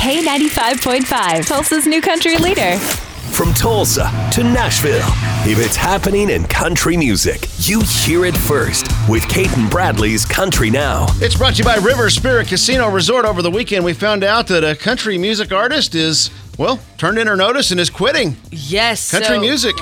K95.5, Tulsa's new country leader. From Tulsa to Nashville, if it's happening in country music, you hear it first with Cait and Bradley's Country Now. It's brought to you by River Spirit Casino Resort. Over the weekend, we found out that a country music artist is, well, turned in her notice and is quitting Yes. country so- music.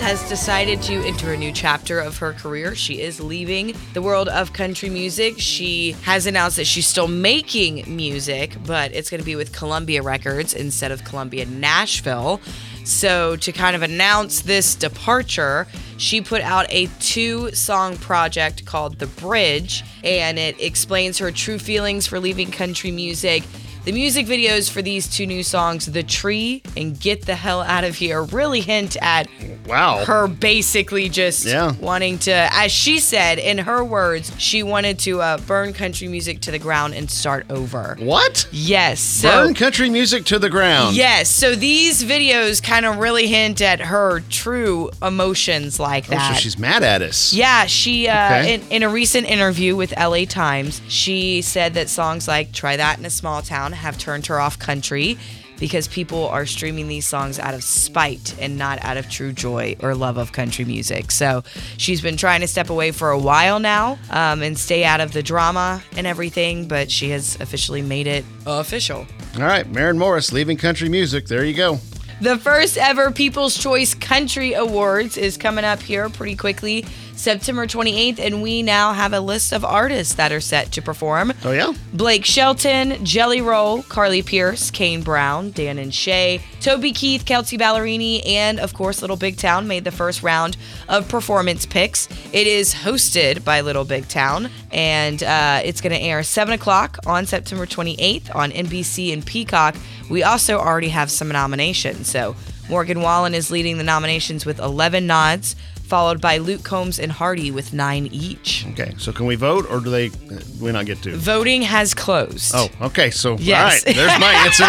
Has decided to enter a new chapter of her career. She is leaving the world of country music. She has announced that she's still making music, but it's going to be with Columbia Records instead of Columbia Nashville. So, to kind of announce this departure, she put out a two song project called The Bridge, and it explains her true feelings for leaving country music. The music videos for these two new songs, The Tree and Get the Hell Out of Here, really hint at Wow. her basically just Yeah. wanting to, as she said in her words, she wanted to uh, burn country music to the ground and start over. What? Yes. So, Burn country music to the ground. Yes. So these videos kind of really hint at her true emotions like Oh, that. so she's mad at us. Yeah, she uh, Okay. in, in a recent interview with LA Times, she said that songs like "Try That in a Small Town" have turned her off country because people are streaming these songs out of spite and not out of true joy or love of country music. So she's been trying to step away for a while now um, and stay out of the drama and everything, but she has officially made it official. All right, Maren Morris leaving country music. There you go. The first ever People's Choice Country Awards is coming up here pretty quickly, September 28th, and we now have a list of artists that are set to perform. Oh, yeah? Blake Shelton, Jelly Roll, Carly Pearce, Kane Brown, Dan and Shay, Toby Keith, Kelsea Ballerini, and of course Little Big Town made the first round of performance picks. It is hosted by Little Big Town, and uh, it's going to air 7 o'clock on September 28th on NBC and Peacock. We also already have some nominations. So Morgan Wallen is leading the nominations with 11 nods, followed by Luke Combs and Hardy with nine each. Okay, so can we vote or do they, uh, we not get to? Voting has closed. Oh, okay. So, Yes. all right, there's my answer.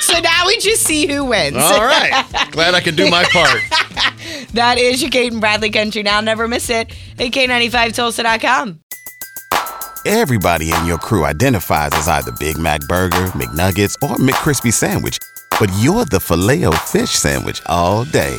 So now we just see who wins. All right. Glad I could do my part. That is your Cait and Bradley Country Now. Never miss it at K95Tulsa.com. Everybody in your crew identifies as either Big Mac Burger, McNuggets, or McCrispy Sandwich. But you're the Filet-O-Fish Sandwich all day.